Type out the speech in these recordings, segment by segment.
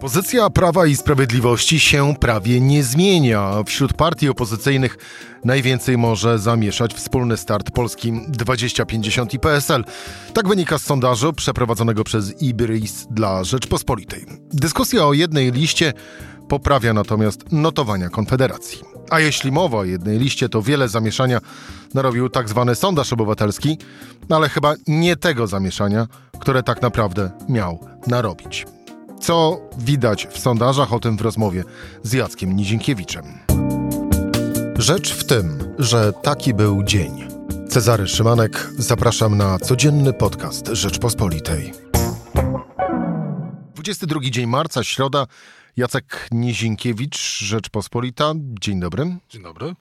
Pozycja Prawa i Sprawiedliwości się prawie nie zmienia. Wśród partii opozycyjnych najwięcej może zamieszać wspólny start polskim 2050 i PSL. Tak wynika z sondażu przeprowadzonego przez Ibris dla Rzeczpospolitej. Dyskusja o jednej liście poprawia natomiast notowania Konfederacji. A jeśli mowa o jednej liście, to wiele zamieszania narobił tak zwany sondaż obywatelski, ale chyba nie tego zamieszania, które tak naprawdę miał narobić. Co widać w sondażach, o tym w rozmowie z Jackiem Nizinkiewiczem. Rzecz w tym, że taki był dzień. Cezary Szymanek, zapraszam na codzienny podcast Rzeczpospolitej. 22 dzień marca, środa. Jacek Nizinkiewicz, Rzeczpospolita. Dzień dobry. Dzień dobry.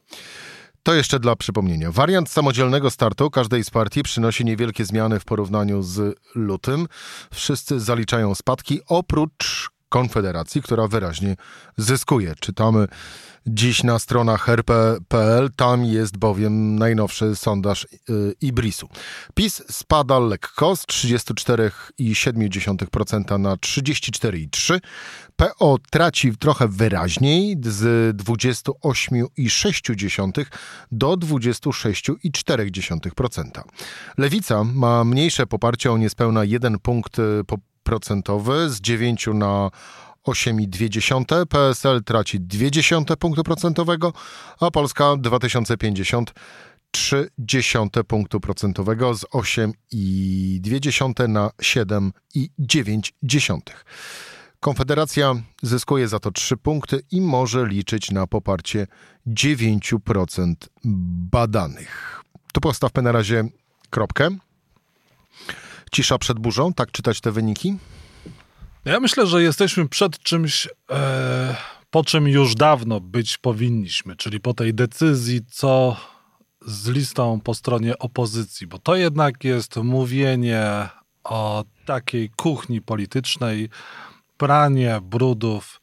To jeszcze dla przypomnienia. Wariant samodzielnego startu każdej z partii przynosi niewielkie zmiany w porównaniu z lutym. Wszyscy zaliczają spadki oprócz Konfederacji, która wyraźnie zyskuje. Czytamy dziś na stronach rp.pl, tam jest bowiem najnowszy sondaż yy, Ibrisu. PiS spada lekko z 34,7% na 34,3%. PO traci trochę wyraźniej z 28,6% do 26,4%. Lewica ma mniejsze poparcie o niespełna 1 punkt procentowy z 9 na 8,2, PSL traci 0,2 punktu procentowego, a Polska 2050 0,3 punktu procentowego z 8,2 na 7,9. Konfederacja zyskuje za to 3 punkty i może liczyć na poparcie 9% badanych. Tu postawmy na razie kropkę. Cisza przed burzą, tak czytać te wyniki? Ja myślę, że jesteśmy przed czymś, e, po czym już dawno być powinniśmy, czyli po tej decyzji, co z listą po stronie opozycji, bo to jednak jest mówienie o takiej kuchni politycznej, pranie brudów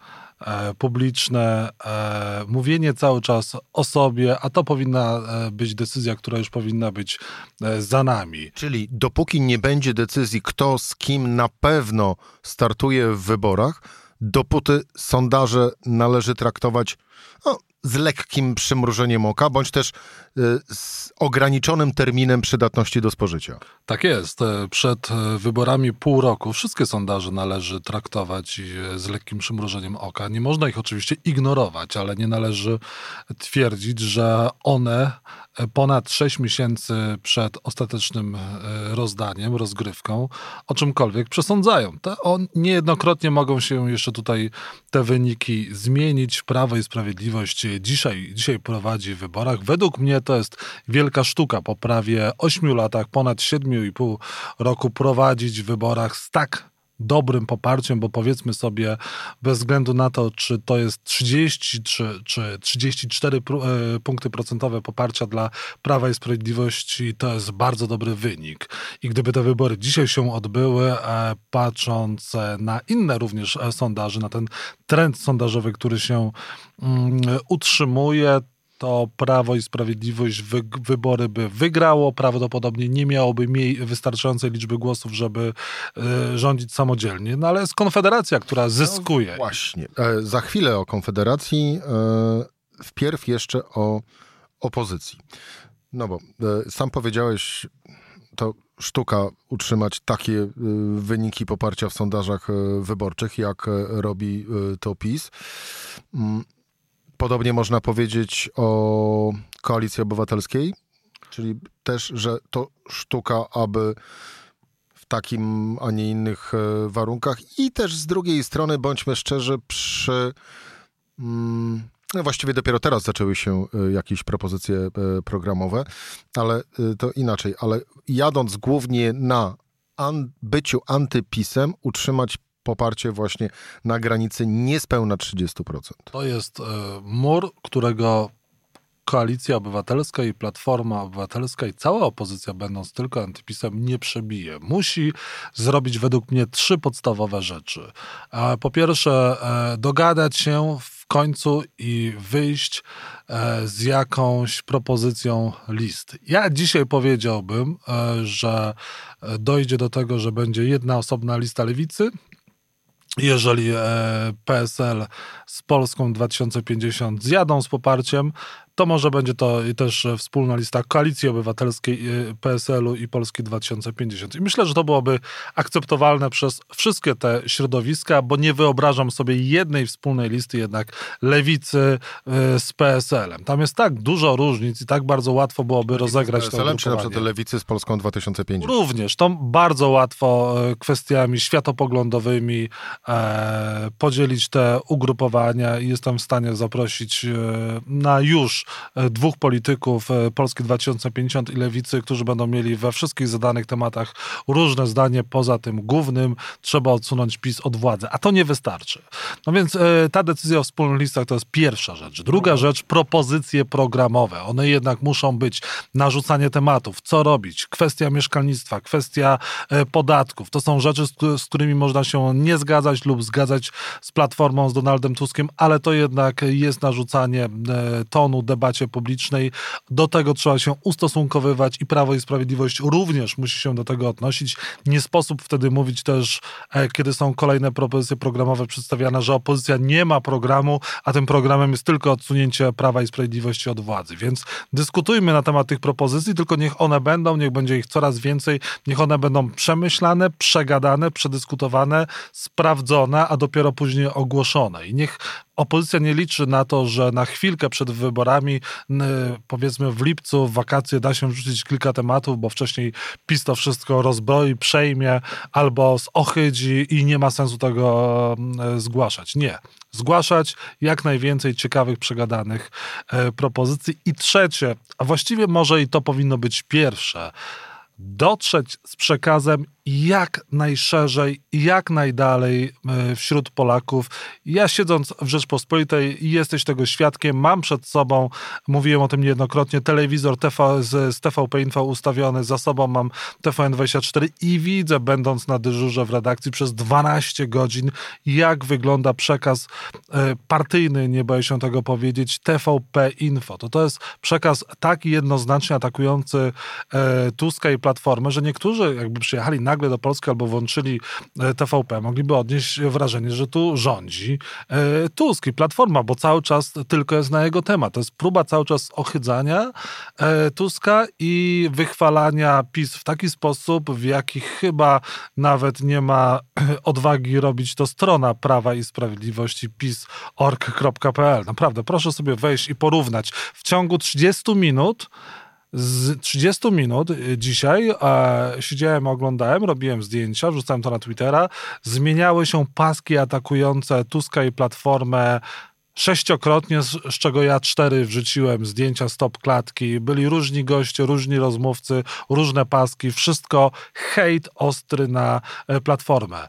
publiczne, e, mówienie cały czas o sobie, a to powinna e, być decyzja, która już powinna być e, za nami. Czyli dopóki nie będzie decyzji, kto z kim na pewno startuje w wyborach, dopóty sondaże należy traktować no, z lekkim przymrużeniem oka, bądź też y, z ograniczonym terminem przydatności do spożycia. Tak jest. E, przed e, wyborami pół roku wszystkie sondaże należy traktować e, z lekkim przymrużeniem oka. Nie można ich oczywiście ignorować, ale nie należy twierdzić, że one ponad 6 miesięcy przed ostatecznym rozdaniem, rozgrywką, o czymkolwiek przesądzają. Te, on, niejednokrotnie mogą się jeszcze tutaj te wyniki zmienić. Prawo i Sprawiedliwość dzisiaj, dzisiaj prowadzi w wyborach. Według mnie to jest wielka sztuka po prawie 8 latach, ponad 7,5 roku prowadzić w wyborach z tak dobrym poparciem, bo powiedzmy sobie, bez względu na to, czy to jest 30 czy, czy 34 e, punkty procentowe poparcia dla Prawa i Sprawiedliwości, to jest bardzo dobry wynik. I gdyby te wybory dzisiaj się odbyły, e, patrząc na inne również e, sondaże, na ten trend sondażowy, który się mm, utrzymuje, to Prawo i Sprawiedliwość wy, wybory by wygrało, prawdopodobnie nie miałoby mniej wystarczającej liczby głosów, żeby y, rządzić samodzielnie. No ale jest Konfederacja, która zyskuje. No, właśnie. E, za chwilę o Konfederacji, e, wpierw jeszcze o opozycji. No bo e, sam powiedziałeś, to sztuka utrzymać takie wyniki poparcia w sondażach wyborczych, jak robi to PiS. Podobnie można powiedzieć o koalicji obywatelskiej, czyli też, że to sztuka, aby w takim, a nie innych e, warunkach. I też z drugiej strony, bądźmy szczerzy, przy mm, no właściwie dopiero teraz zaczęły się e, jakieś propozycje e, programowe, ale to inaczej, ale jadąc głównie na an byciu antypisem, utrzymać poparcie właśnie na granicy niespełna 30%. To jest e, mur, którego Koalicja Obywatelska i Platforma Obywatelska i cała opozycja, będąc tylko antypisem, nie przebije. Musi zrobić według mnie trzy podstawowe rzeczy. E, po pierwsze, e, dogadać się w końcu i wyjść z jakąś propozycją list. Ja dzisiaj powiedziałbym, że dojdzie do tego, że będzie jedna osobna lista lewicy jeżeli e, PSL z Polską 2050 zjadą z poparciem, to może będzie to też wspólna lista Koalicji Obywatelskiej y, PSL-u i Polski 2050. I myślę, że to byłoby akceptowalne przez wszystkie te środowiska, bo nie wyobrażam sobie jednej wspólnej listy jednak lewicy y, z PSL-em. Tam jest tak dużo różnic i tak bardzo łatwo byłoby rozegrać to PSL-em, czy na przykład lewicy z Polską 2050? Również. To bardzo łatwo y, kwestiami światopoglądowymi e, podzielić te ugrupowania i jestem w stanie zaprosić na już E, dwóch polityków e, Polski 2050 i Lewicy, którzy będą mieli we wszystkich zadanych tematach różne zdanie. Poza tym głównym trzeba odsunąć PiS od władzy, a to nie wystarczy. No więc e, ta decyzja o wspólnych listach to jest pierwsza rzecz. Druga rzecz, propozycje programowe. One jednak muszą być narzucanie tematów, co robić, kwestia mieszkalnictwa, kwestia podatków. To są rzeczy, z którymi można się nie zgadzać lub zgadzać z Platformą, z Donaldem Tuskiem, ale to jednak jest narzucanie tonu, debacie publicznej. Do tego trzeba się ustosunkowywać i Prawo i Sprawiedliwość również musi się do tego odnosić. Nie sposób wtedy mówić też, e, kiedy są kolejne propozycje programowe przedstawiane, że opozycja nie ma programu, a tym programem jest tylko odsunięcie Prawa i Sprawiedliwości od władzy. Więc dyskutujmy na temat tych propozycji, tylko niech one będą, niech będzie ich coraz więcej, niech one będą przemyślane, przegadane, przedyskutowane, sprawdzone, a dopiero później ogłoszone. I niech opozycja nie liczy na to, że na chwilkę przed wyborami, powiedzmy w lipcu, w wakacje da się wrzucić kilka tematów, bo wcześniej PiS to wszystko rozbroi, przejmie albo zochydzi i nie ma sensu tego zgłaszać. Nie. Zgłaszać jak najwięcej ciekawych, przegadanych e, propozycji. I trzecie, a właściwie może i to powinno być pierwsze, dotrzeć z przekazem jak najszerzej, jak najdalej e, wśród Polaków. Ja siedząc w Rzeczpospolitej jesteś tego świadkiem, mam przed sobą, mówiłem o tym niejednokrotnie, telewizor TV, z, z TVP Info ustawiony, za sobą mam TVN24 i widzę, będąc na dyżurze w redakcji przez 12 godzin, jak wygląda przekaz e, partyjny, nie boję się tego powiedzieć, TVP Info. To to jest przekaz tak jednoznacznie atakujący e, Tuska i Platformę, że niektórzy jakby przyjechali na nagle do Polski albo włączyli e, TVP, mogliby odnieść wrażenie, że tu rządzi e, Tusk i Platforma, bo cały czas tylko jest na jego temat. To jest próba cały czas ochydzania e, Tuska i wychwalania PiS w taki sposób, w jaki chyba nawet nie ma odwagi robić to strona Prawa i Sprawiedliwości PiS.org.pl. Naprawdę, proszę sobie wejść i porównać. W ciągu 30 minut z 30 minut y, dzisiaj e, siedziałem, oglądałem, robiłem zdjęcia, wrzucałem to na Twittera. Zmieniały się paski atakujące Tuska i Platformę sześciokrotnie, z, z czego ja cztery wrzuciłem zdjęcia stop klatki. Byli różni goście, różni rozmówcy, różne paski, wszystko hejt ostry na e, Platformę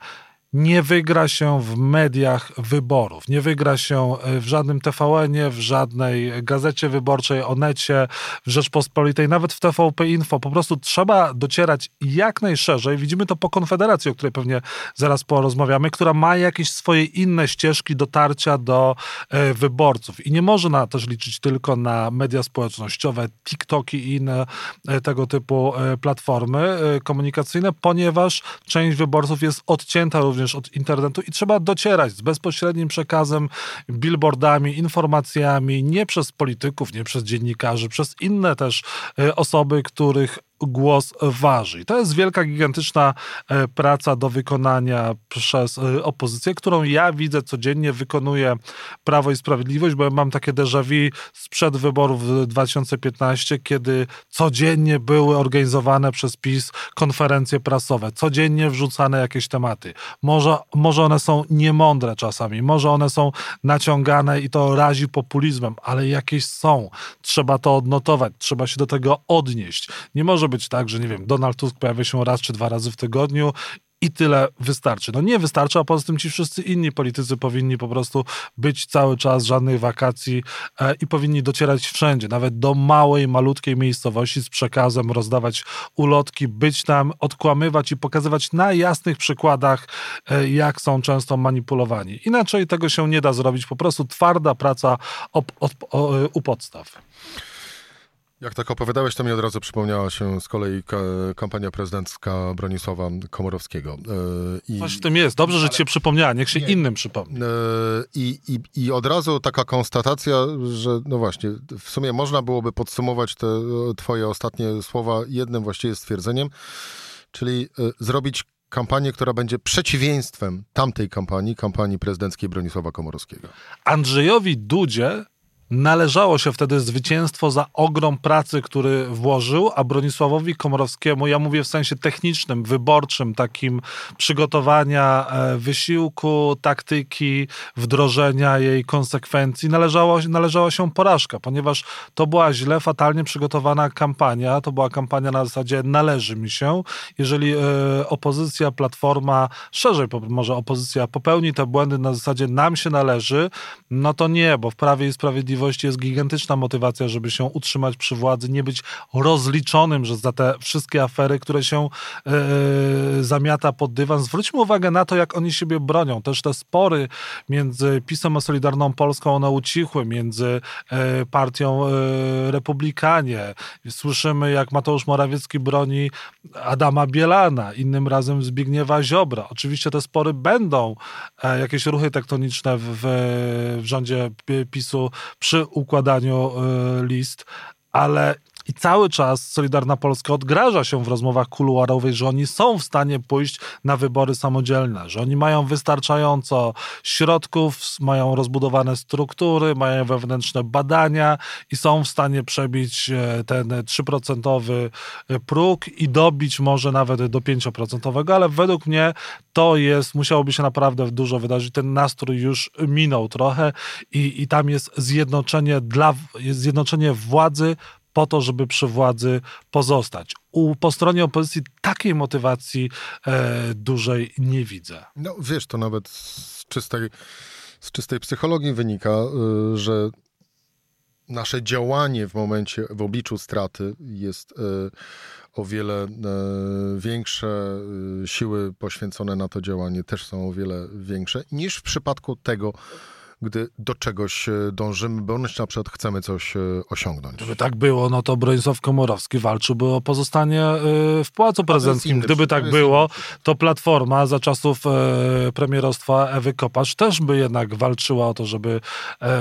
nie wygra się w mediach wyborów, nie wygra się e, w żadnym TVN-ie, w żadnej gazecie wyborczej, Onecie, w Rzeczpospolitej, nawet w TVP Info. Po prostu trzeba docierać jak najszerzej. Widzimy to po Konfederacji, o której pewnie zaraz porozmawiamy, która ma jakieś swoje inne ścieżki dotarcia do e, wyborców. I nie można też liczyć tylko na media społecznościowe, TikToki i inne e, tego typu platformy komunikacyjne, ponieważ część wyborców jest odcięta również również od internetu i trzeba docierać z bezpośrednim przekazem, billboardami, informacjami, nie przez polityków, nie przez dziennikarzy, przez inne też e, osoby, których głos waży. To jest wielka, gigantyczna e, praca do wykonania przez e, opozycję, którą ja widzę codziennie, wykonuje Prawo i Sprawiedliwość, bo mam takie déjà vu sprzed wyborów w 2015, kiedy codziennie były organizowane przez PiS konferencje prasowe, codziennie wrzucane jakieś tematy. Może, może one są niemądre czasami, może one są naciągane i to razi populizmem, ale jakieś są. Trzeba to odnotować, trzeba się do tego odnieść. Nie może może być tak, że nie wiem, Donald Tusk pojawia się raz czy dwa razy w tygodniu i tyle wystarczy. No nie wystarczy, a poza tym ci wszyscy inni politycy powinni po prostu być cały czas, żadnych wakacji e, i powinni docierać wszędzie, nawet do małej, malutkiej miejscowości z przekazem, rozdawać ulotki, być tam, odkłamywać i pokazywać na jasnych przykładach, e, jak są często manipulowani. Inaczej tego się nie da zrobić, po prostu twarda praca op, op, o, u podstaw. Jak tak opowiadałeś, to mi od razu przypomniała się z kolei kampania prezydencka Bronisława Komorowskiego. E, I, Coś w tym jest. Dobrze, że ci się przypomniała. Niech się nie. innym przypomni. E, I, i, I od razu taka konstatacja, że no właśnie, w sumie można byłoby podsumować te twoje ostatnie słowa jednym właściwie stwierdzeniem, czyli e, zrobić kampanię, która będzie przeciwieństwem tamtej kampanii, kampanii prezydenckiej Bronisława Komorowskiego. Andrzejowi Dudzie należało się wtedy zwycięstwo za ogrom pracy, który włożył, a Bronisławowi Komorowskiemu, ja mówię w sensie technicznym, wyborczym, takim przygotowania e, wysiłku, taktyki, wdrożenia jej konsekwencji, należało, należała się porażka, ponieważ to była źle, fatalnie przygotowana kampania, to była kampania na zasadzie należy mi się. Jeżeli e, opozycja, platforma, szerzej może opozycja popełni te błędy na zasadzie nam się należy, no to nie, bo w Prawie i Sprawiedliwości Sprawiedliwości jest gigantyczna motywacja, żeby się utrzymać przy władzy, nie być rozliczonym że za te wszystkie afery, które się e, zamiata pod dywan. Zwróćmy uwagę na to, jak oni siebie bronią. Też te spory między PiSem a Solidarną Polską, one ucichły, między e, partią e, Republikanie. Słyszymy, jak Mateusz Morawiecki broni Adama Bielana, innym razem Zbigniewa Ziobra. Oczywiście te spory będą, jakieś ruchy tektoniczne w, w rządzie PiSu przy układaniu e, list, ale i cały czas Solidarna Polska odgraża się w rozmowach kuluarowych, że oni są w stanie pójść na wybory samodzielne, że oni mają wystarczająco środków, mają rozbudowane struktury, mają wewnętrzne badania i są w stanie przebić e, ten 3% e, próg i dobić może nawet do 5%, ale według mnie to jest, musiałoby się naprawdę dużo wydarzyć. Ten nastrój już minął trochę i, i tam jest zjednoczenie dla, jest zjednoczenie władzy po to, żeby przy władzy pozostać. U, po stronie opozycji takiej motywacji e, dużej nie widzę. No wiesz, to nawet z czystej, z czystej psychologii wynika, y, że nasze działanie w momencie, w obliczu straty jest y, o wiele y, większe, siły poświęcone na to działanie też są o wiele większe niż w przypadku tego, gdy do czegoś e, dążymy, bądź na przykład chcemy coś e, osiągnąć. Gdyby tak było, no to Bronisław Komorowski walczyłby o pozostanie e, w Pałacu Prezydenckim. Gdyby tak było, to Platforma za czasów premierostwa Ewy Kopacz też by jednak walczyła o to, żeby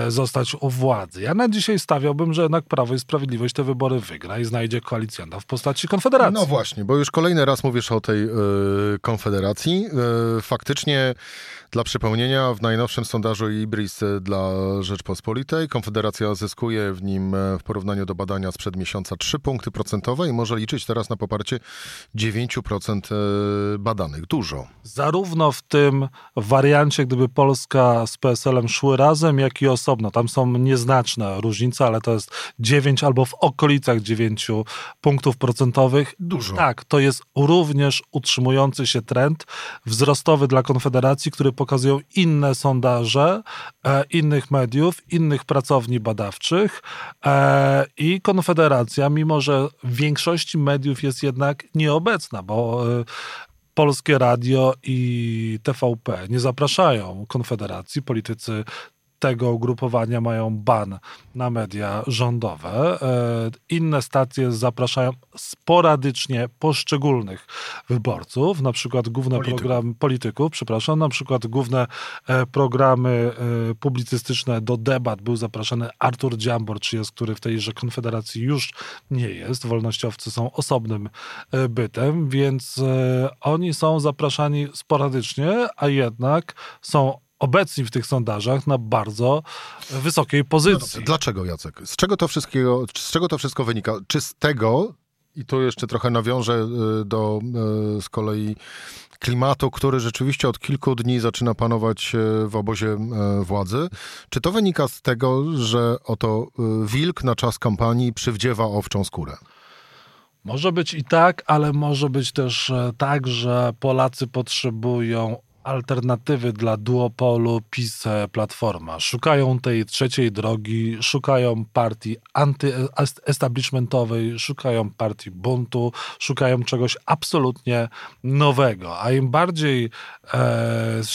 zostać u władzy. Ja na dzisiaj stawiałbym, że jednak Prawo i Sprawiedliwość te wybory wygra i znajdzie koalicjanta w postaci Konfederacji. No właśnie, bo już kolejny raz mówisz o tej Konfederacji. Faktycznie dla przypomnienia, w najnowszym sondażu Ibris dla Rzeczpospolitej Konfederacja zyskuje w nim e, w porównaniu do badania sprzed miesiąca 3 punkty procentowe i może liczyć teraz na poparcie 9% e, badanych. Dużo. Zarówno w tym wariancie, gdyby Polska z PSL-em szły razem, jak i osobno. Tam są nieznaczne różnice, ale to jest 9 albo w okolicach 9 punktów procentowych. Dużo. Tak, to jest również utrzymujący się trend wzrostowy dla Konfederacji, który pokazują inne sondaże e, innych mediów, innych pracowni badawczych e, i Konfederacja, mimo że w większości mediów jest jednak nieobecna, bo e, Polskie Radio i TVP nie zapraszają Konfederacji. Politycy tego ugrupowania mają ban na media rządowe. E, inne stacje zapraszają sporadycznie poszczególnych wyborców, na przykład główne programy polityków, przepraszam, na przykład główne e, programy e, publicystyczne do debat był zapraszany Artur Dziambor, czy jest, który w tejże konfederacji już nie jest. Wolnościowcy są osobnym bytem, więc oni są zapraszani sporadycznie, a jednak są obecni w tych sondażach na bardzo wysokiej pozycji. No, dlaczego, Jacek? Z czego to wszystkiego, z czego to wszystko wynika? Czy z tego, i tu jeszcze trochę nawiążę y, do y, z kolei klimatu, który rzeczywiście od kilku dni zaczyna panować y, w obozie władzy. Czy to wynika z tego, że oto wilk na czas kampanii przywdziewa owczą skórę? Może być i tak, ale może być też e, tak, że Polacy potrzebują alternatywy dla duopolu PiS-Platforma. Szukają tej trzeciej drogi, szukają partii anty-establishmentowej, szukają partii buntu, szukają czegoś absolutnie nowego. A im bardziej e,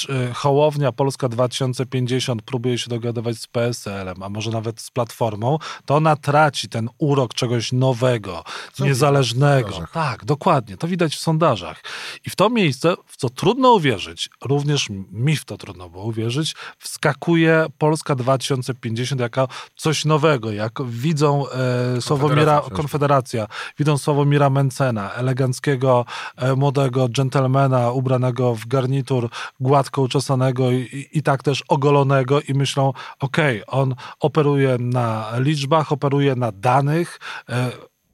e Hołownia Polska 2050 próbuje się dogadywać z PSL-em, a może nawet z Platformą, to ona traci ten urok czegoś nowego, co niezależnego. Tak, dokładnie. To widać w sondażach. I w to miejsce, w co trudno uwierzyć, również mi w to trudno było uwierzyć, wskakuje Polska 2050 jako coś nowego, jak widzą e, Sławomira, Konfederacja, widzą Sławomira Mencena, eleganckiego, e, młodego dżentelmena ubranego w garnitur, gładko uczesanego i, i tak też ogolonego i myślą, okej, okay, on operuje na liczbach, operuje na danych, e,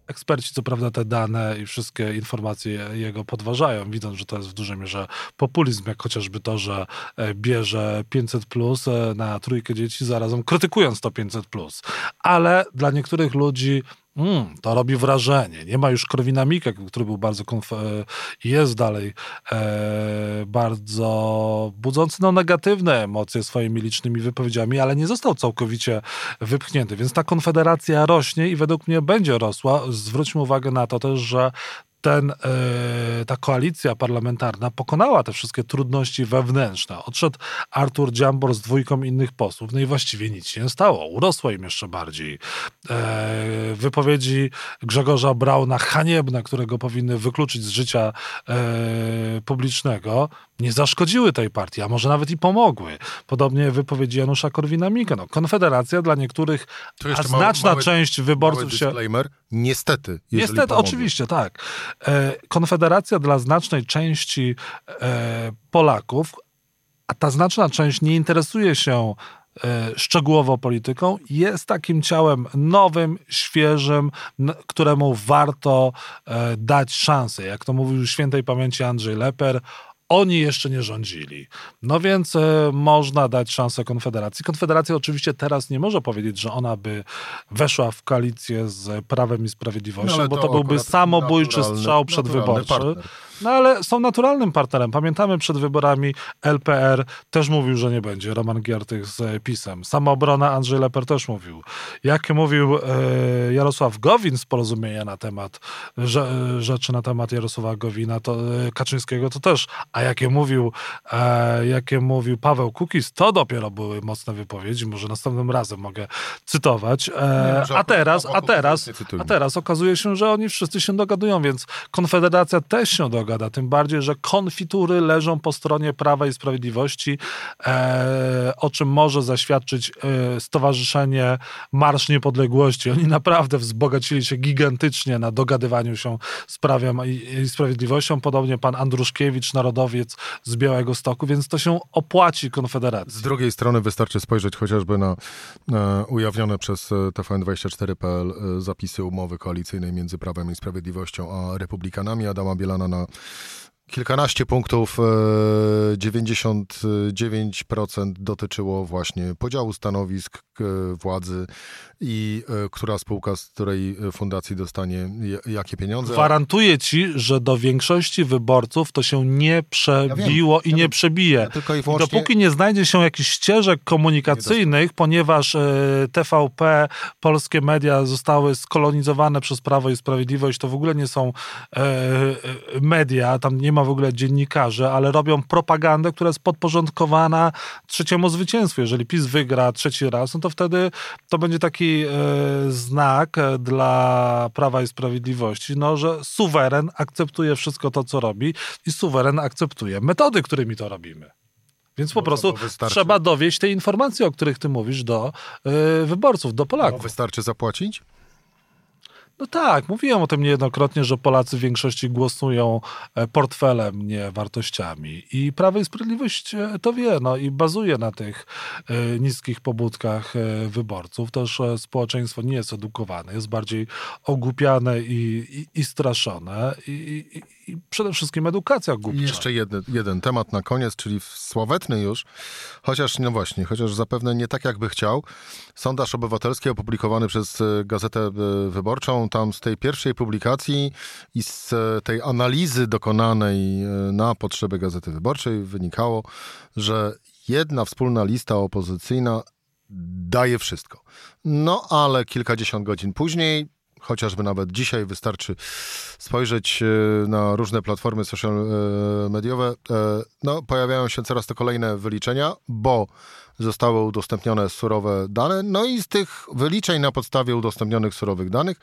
Eksperci, co prawda, te dane i wszystkie informacje jego podważają, widząc, że to jest w dużej mierze populizm, jak chociażby to, że e, bierze 500 plus e, na trójkę dzieci, zarazem krytykując to 500 plus. Ale dla niektórych ludzi Mm, to robi wrażenie. Nie ma już Korwina-Mikke, który był bardzo konf- jest dalej e, bardzo budzący no, negatywne emocje swoimi licznymi wypowiedziami, ale nie został całkowicie wypchnięty. Więc ta konfederacja rośnie i według mnie będzie rosła. Zwróćmy uwagę na to też, że ten, e, ta koalicja parlamentarna pokonała te wszystkie trudności wewnętrzne. Odszedł Artur Dziambor z dwójką innych posłów, no i właściwie nic się nie stało. Urosło im jeszcze bardziej. E, wypowiedzi Grzegorza Brauna haniebne, którego powinny wykluczyć z życia e, publicznego, nie zaszkodziły tej partii, a może nawet i pomogły. Podobnie wypowiedzi Janusza Korwina-Mikke. No, Konfederacja dla niektórych, a znaczna mały, część wyborców się... Niestety. Niestety, pomogły. oczywiście, tak. E, Konfederacja dla znacznej części e, Polaków, a ta znaczna część nie interesuje się e, szczegółowo polityką, jest takim ciałem nowym, świeżym, któremu warto dać szansę. Jak to mówił świętej pamięci Andrzej Leper, oni jeszcze nie rządzili. No więc e, można dać szansę Konfederacji. Konfederacja oczywiście teraz nie może powiedzieć, że ona by weszła w koalicję z Prawem i Sprawiedliwością, no, bo to, to byłby samobójczy strzał przedwyborczy. Partner. No ale są naturalnym partnerem. Pamiętamy przed wyborami LPR też mówił, że nie będzie. Roman Giertych z PiSem. Samoobrona Andrzej Leper też mówił. Jak mówił e, Jarosław Gowin z porozumienia na temat że, rzeczy na temat Jarosława Gowina, to e, Kaczyńskiego to też. A jakie mówił, e, jakie mówił Paweł Kukis, to dopiero były mocne wypowiedzi. Może następnym razem mogę cytować. E, a teraz, a teraz, a teraz okazuje się, że oni wszyscy się dogadują, więc Konfederacja też się dogada gada. Tym bardziej, że konfitury leżą po stronie Prawa i Sprawiedliwości, e, o czym może zaświadczyć e, Stowarzyszenie Marsz Niepodległości. Oni naprawdę wzbogacili się gigantycznie na dogadywaniu się z Prawem i Sprawiedliwością. Podobnie pan Andruszkiewicz, narodowiec z Białego Stoku, więc to się opłaci Konfederacji. Z drugiej strony wystarczy spojrzeć chociażby na, na ujawnione przez e, TVN24.pl e, zapisy umowy koalicyjnej między Prawem i Sprawiedliwością a Republikanami Adama Bielana na Kilkanaście punktów, 99% e, dotyczyło właśnie podziału stanowisk e, władzy i e, która spółka z której fundacji dostanie jakie pieniądze. Gwarantuję ci, że do większości wyborców to się nie przebiło ja i ja nie przebije. Ja tylko i wyłącznie... Dopóki nie znajdzie się jakichś ścieżek komunikacyjnych, ponieważ TVP, polskie media zostały skolonizowane przez Prawo i Sprawiedliwość, to w ogóle nie są media, tam nie ma w ogóle dziennikarzy, ale robią propagandę, która jest podporządkowana trzeciemu zwycięstwu. Jeżeli PiS wygra trzeci raz, no to wtedy to będzie taki e, znak dla Prawa i Sprawiedliwości, no, że suweren akceptuje wszystko to, co robi i suweren akceptuje metody, którymi to robimy. Więc po no, prostu trzeba dowieść te informacje, o których ty mówisz, do y, wyborców, do Polaków. No, wystarczy zapłacić? No tak, mówiłem o tym niejednokrotnie, że Polacy w większości głosują e, portfelem, nie wartościami. I Prawo i Sprawiedliwość e, to wie, no i bazuje na tych e, niskich pobudkach wyborców. Też społeczeństwo nie jest edukowane, jest bardziej ogłupiane i, i, i straszone. I, i przede wszystkim edukacja głupcza. I jeszcze jeden, jeden temat na koniec, czyli sławetny już, chociaż no właśnie, chociaż zapewne nie tak jakby chciał. Sondaż obywatelski opublikowany przez e, Gazetę e, Wyborczą, tam z tej pierwszej publikacji i z e, tej analizy dokonanej na potrzeby Gazety Wyborczej wynikało, że jedna wspólna lista opozycyjna daje wszystko. No ale kilkadziesiąt godzin później chociażby nawet dzisiaj wystarczy spojrzeć e, na różne platformy social e, mediowe, e, no, pojawiają się coraz to kolejne wyliczenia, bo zostały udostępnione surowe dane, no i z tych wyliczeń na podstawie udostępnionych surowych danych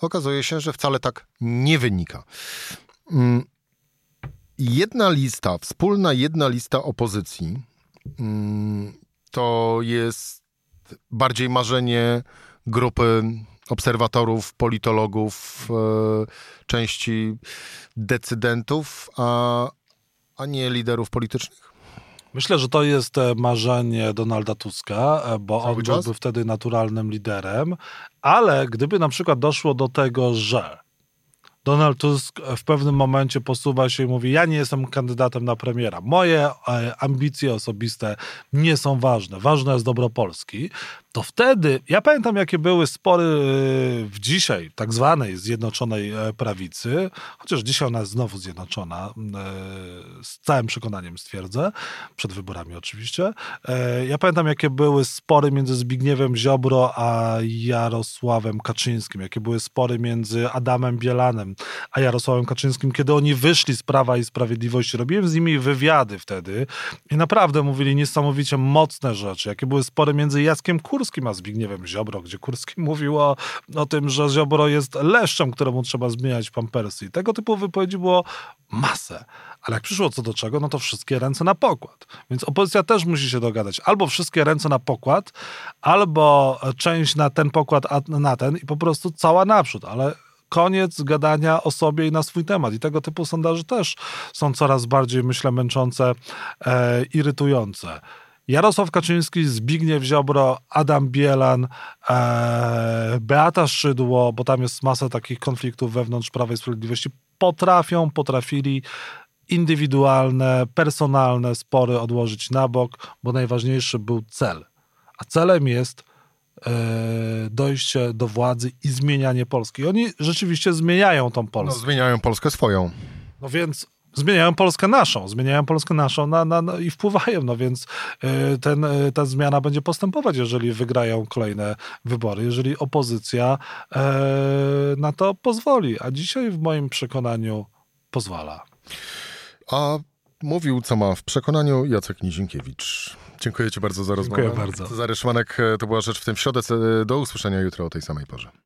okazuje się, że wcale tak nie wynika. Mm, jedna lista, wspólna jedna lista opozycji, mm, to jest bardziej marzenie grupy obserwatorów, politologów, e, części decydentów, a, a nie liderów politycznych? Myślę, że to jest e, marzenie Donalda Tuska, e, bo Cały on czas? byłby wtedy naturalnym liderem, ale gdyby na przykład doszło do tego, że Donald Tusk w pewnym momencie posuwa się i mówi: Ja nie jestem kandydatem na premiera. Moje ambicje osobiste nie są ważne. Ważne jest dobro Polski to wtedy, ja pamiętam, jakie były spory e, w dzisiaj tak zwanej Zjednoczonej e, Prawicy, chociaż dzisiaj ona jest znowu zjednoczona, e, z całym przekonaniem stwierdzę, przed wyborami oczywiście. Ja pamiętam, jakie były spory między Zbigniewem Ziobro a Jarosławem Kaczyńskim, jakie były spory między Adamem Bielanem a Jarosławem Kaczyńskim, kiedy oni wyszli z Prawa i Sprawiedliwości. Robiłem z nimi wywiady wtedy i naprawdę mówili niesamowicie mocne rzeczy, jakie były spory między Jackiem Kurskim Kurskim, a Zbigniewem Ziobro, gdzie Kurski mówił o, o tym, że Ziobro jest leszczem, któremu trzeba zmieniać pampersy. I tego typu wypowiedzi było masę. Ale jak przyszło co do czego, no to wszystkie ręce na pokład. Więc opozycja też musi się dogadać. Albo wszystkie ręce na pokład, albo część na ten pokład, a na ten i po prostu cała naprzód. Ale koniec gadania o sobie i na swój temat. I tego typu sondaże też są coraz bardziej, myślę, męczące, e, irytujące. Jarosław Kaczyński, Zbigniew Ziobro, Adam Bielan, e, Beata Szydło, bo tam jest masa takich konfliktów wewnątrz Prawa i Sprawiedliwości, potrafią, potrafili indywidualne, personalne spory odłożyć na bok, bo najważniejszy był cel. A celem jest e, dojście do władzy i zmienianie Polski. Oni rzeczywiście zmieniają tą Polskę. No, zmieniają Polskę swoją. No więc zmieniają Polskę naszą, zmieniają Polskę naszą na, na, na i wpływają, no więc y, ten, y, ta zmiana będzie postępować, jeżeli wygrają kolejne wybory, jeżeli opozycja y, na to pozwoli, a dzisiaj w moim przekonaniu pozwala. A mówił, co ma w przekonaniu Jacek Nizinkiewicz. Dziękuję Ci bardzo za rozmowę. Dziękuję bardzo. Cezary Szmanek, to była rzecz w tym w środę. Do usłyszenia jutro o tej samej porze.